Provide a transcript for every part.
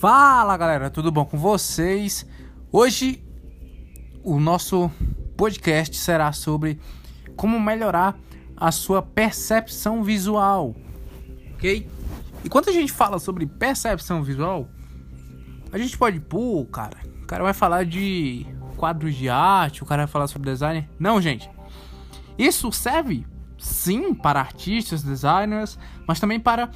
Fala galera, tudo bom com vocês? Hoje o nosso podcast será sobre como melhorar a sua percepção visual, ok? E quando a gente fala sobre percepção visual, a gente pode, pô, cara, o cara vai falar de quadros de arte, o cara vai falar sobre design. Não, gente. Isso serve sim para artistas, designers, mas também para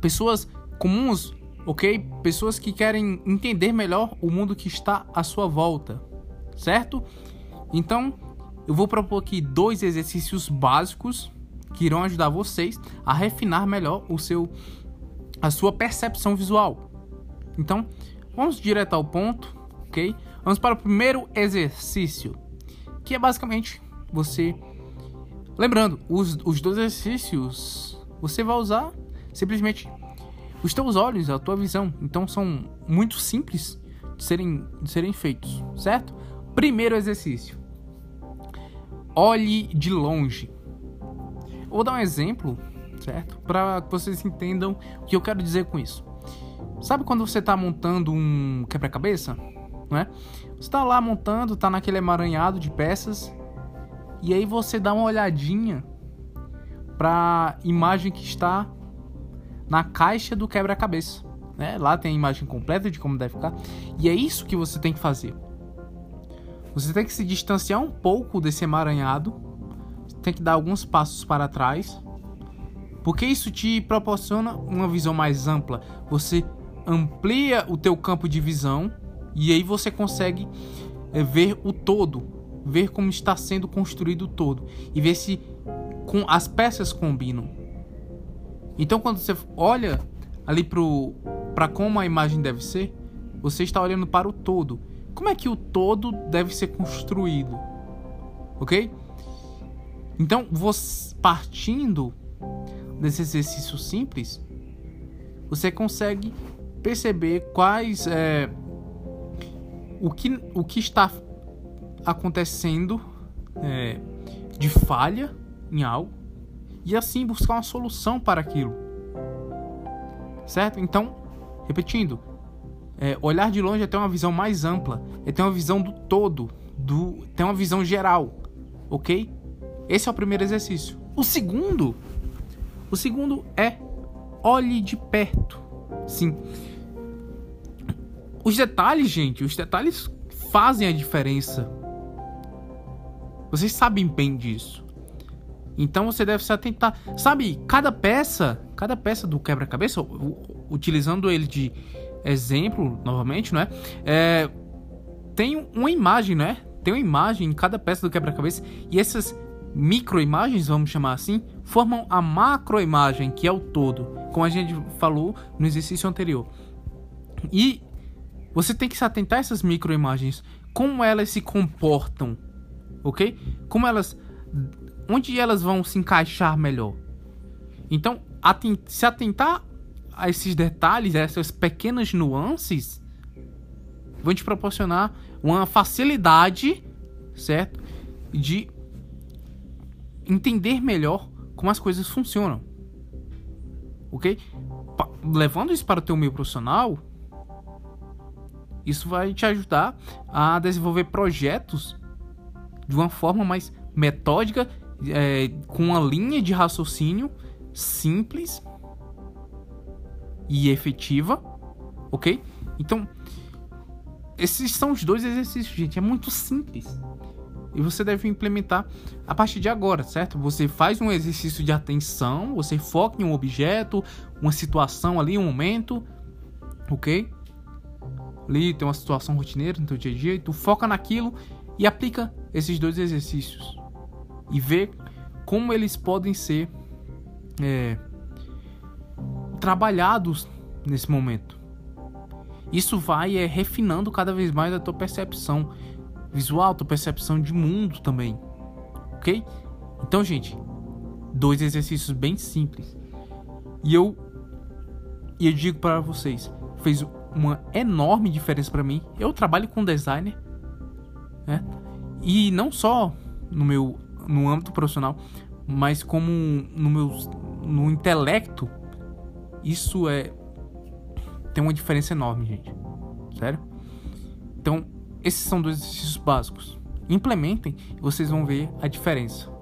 pessoas comuns ok? Pessoas que querem entender melhor o mundo que está à sua volta, certo? Então, eu vou propor aqui dois exercícios básicos que irão ajudar vocês a refinar melhor o seu a sua percepção visual. Então, vamos direto ao ponto, ok? Vamos para o primeiro exercício, que é basicamente você. Lembrando, os, os dois exercícios você vai usar simplesmente os teus olhos, a tua visão. Então são muito simples de serem, de serem feitos, certo? Primeiro exercício: olhe de longe. vou dar um exemplo, certo? Para que vocês entendam o que eu quero dizer com isso. Sabe quando você está montando um quebra-cabeça? Não é? Você está lá montando, está naquele emaranhado de peças, e aí você dá uma olhadinha para a imagem que está na caixa do quebra-cabeça. Né? Lá tem a imagem completa de como deve ficar. E é isso que você tem que fazer. Você tem que se distanciar um pouco desse emaranhado. Tem que dar alguns passos para trás. Porque isso te proporciona uma visão mais ampla. Você amplia o teu campo de visão e aí você consegue é, ver o todo, ver como está sendo construído o todo e ver se com as peças combinam. Então quando você olha ali para como a imagem deve ser, você está olhando para o todo. Como é que o todo deve ser construído? Ok? Então, você, partindo desse exercício simples, você consegue perceber quais é, o, que, o que está acontecendo é, de falha em algo e assim buscar uma solução para aquilo. Certo? Então, repetindo, é, olhar de longe é ter uma visão mais ampla, é ter uma visão do todo, do, ter uma visão geral, ok? Esse é o primeiro exercício. O segundo, o segundo é olhe de perto. Sim. Os detalhes, gente, os detalhes fazem a diferença. Vocês sabem bem disso. Então você deve se atentar. Sabe, cada peça, cada peça do quebra-cabeça, utilizando ele de exemplo, novamente, não é? é? Tem uma imagem, né? Tem uma imagem em cada peça do quebra-cabeça e essas microimagens, vamos chamar assim, formam a macroimagem, que é o todo, como a gente falou no exercício anterior. E você tem que se atentar a essas microimagens, como elas se comportam, ok? Como elas onde elas vão se encaixar melhor. Então, se atentar a esses detalhes, a essas pequenas nuances, vão te proporcionar uma facilidade, certo? De entender melhor como as coisas funcionam. Ok? Pa levando isso para o teu meio profissional, isso vai te ajudar a desenvolver projetos de uma forma mais metódica é, com uma linha de raciocínio simples e efetiva, ok? Então, esses são os dois exercícios, gente. É muito simples. E você deve implementar a partir de agora, certo? Você faz um exercício de atenção, você foca em um objeto, uma situação ali, um momento, ok? Ali tem uma situação rotineira no teu dia a dia, e tu foca naquilo e aplica esses dois exercícios e ver como eles podem ser é, trabalhados nesse momento. Isso vai é, refinando cada vez mais a tua percepção visual, tua percepção de mundo também, ok? Então, gente, dois exercícios bem simples e eu e eu digo para vocês, fez uma enorme diferença para mim. Eu trabalho com designer, né? E não só no meu no âmbito profissional, mas como no meu no intelecto, isso é tem uma diferença enorme, gente. Sério? Então, esses são dois exercícios básicos. Implementem e vocês vão ver a diferença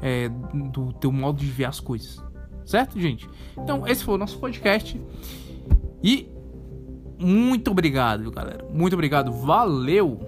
é, do teu modo de ver as coisas. Certo, gente? Então, esse foi o nosso podcast. E muito obrigado, galera. Muito obrigado. Valeu!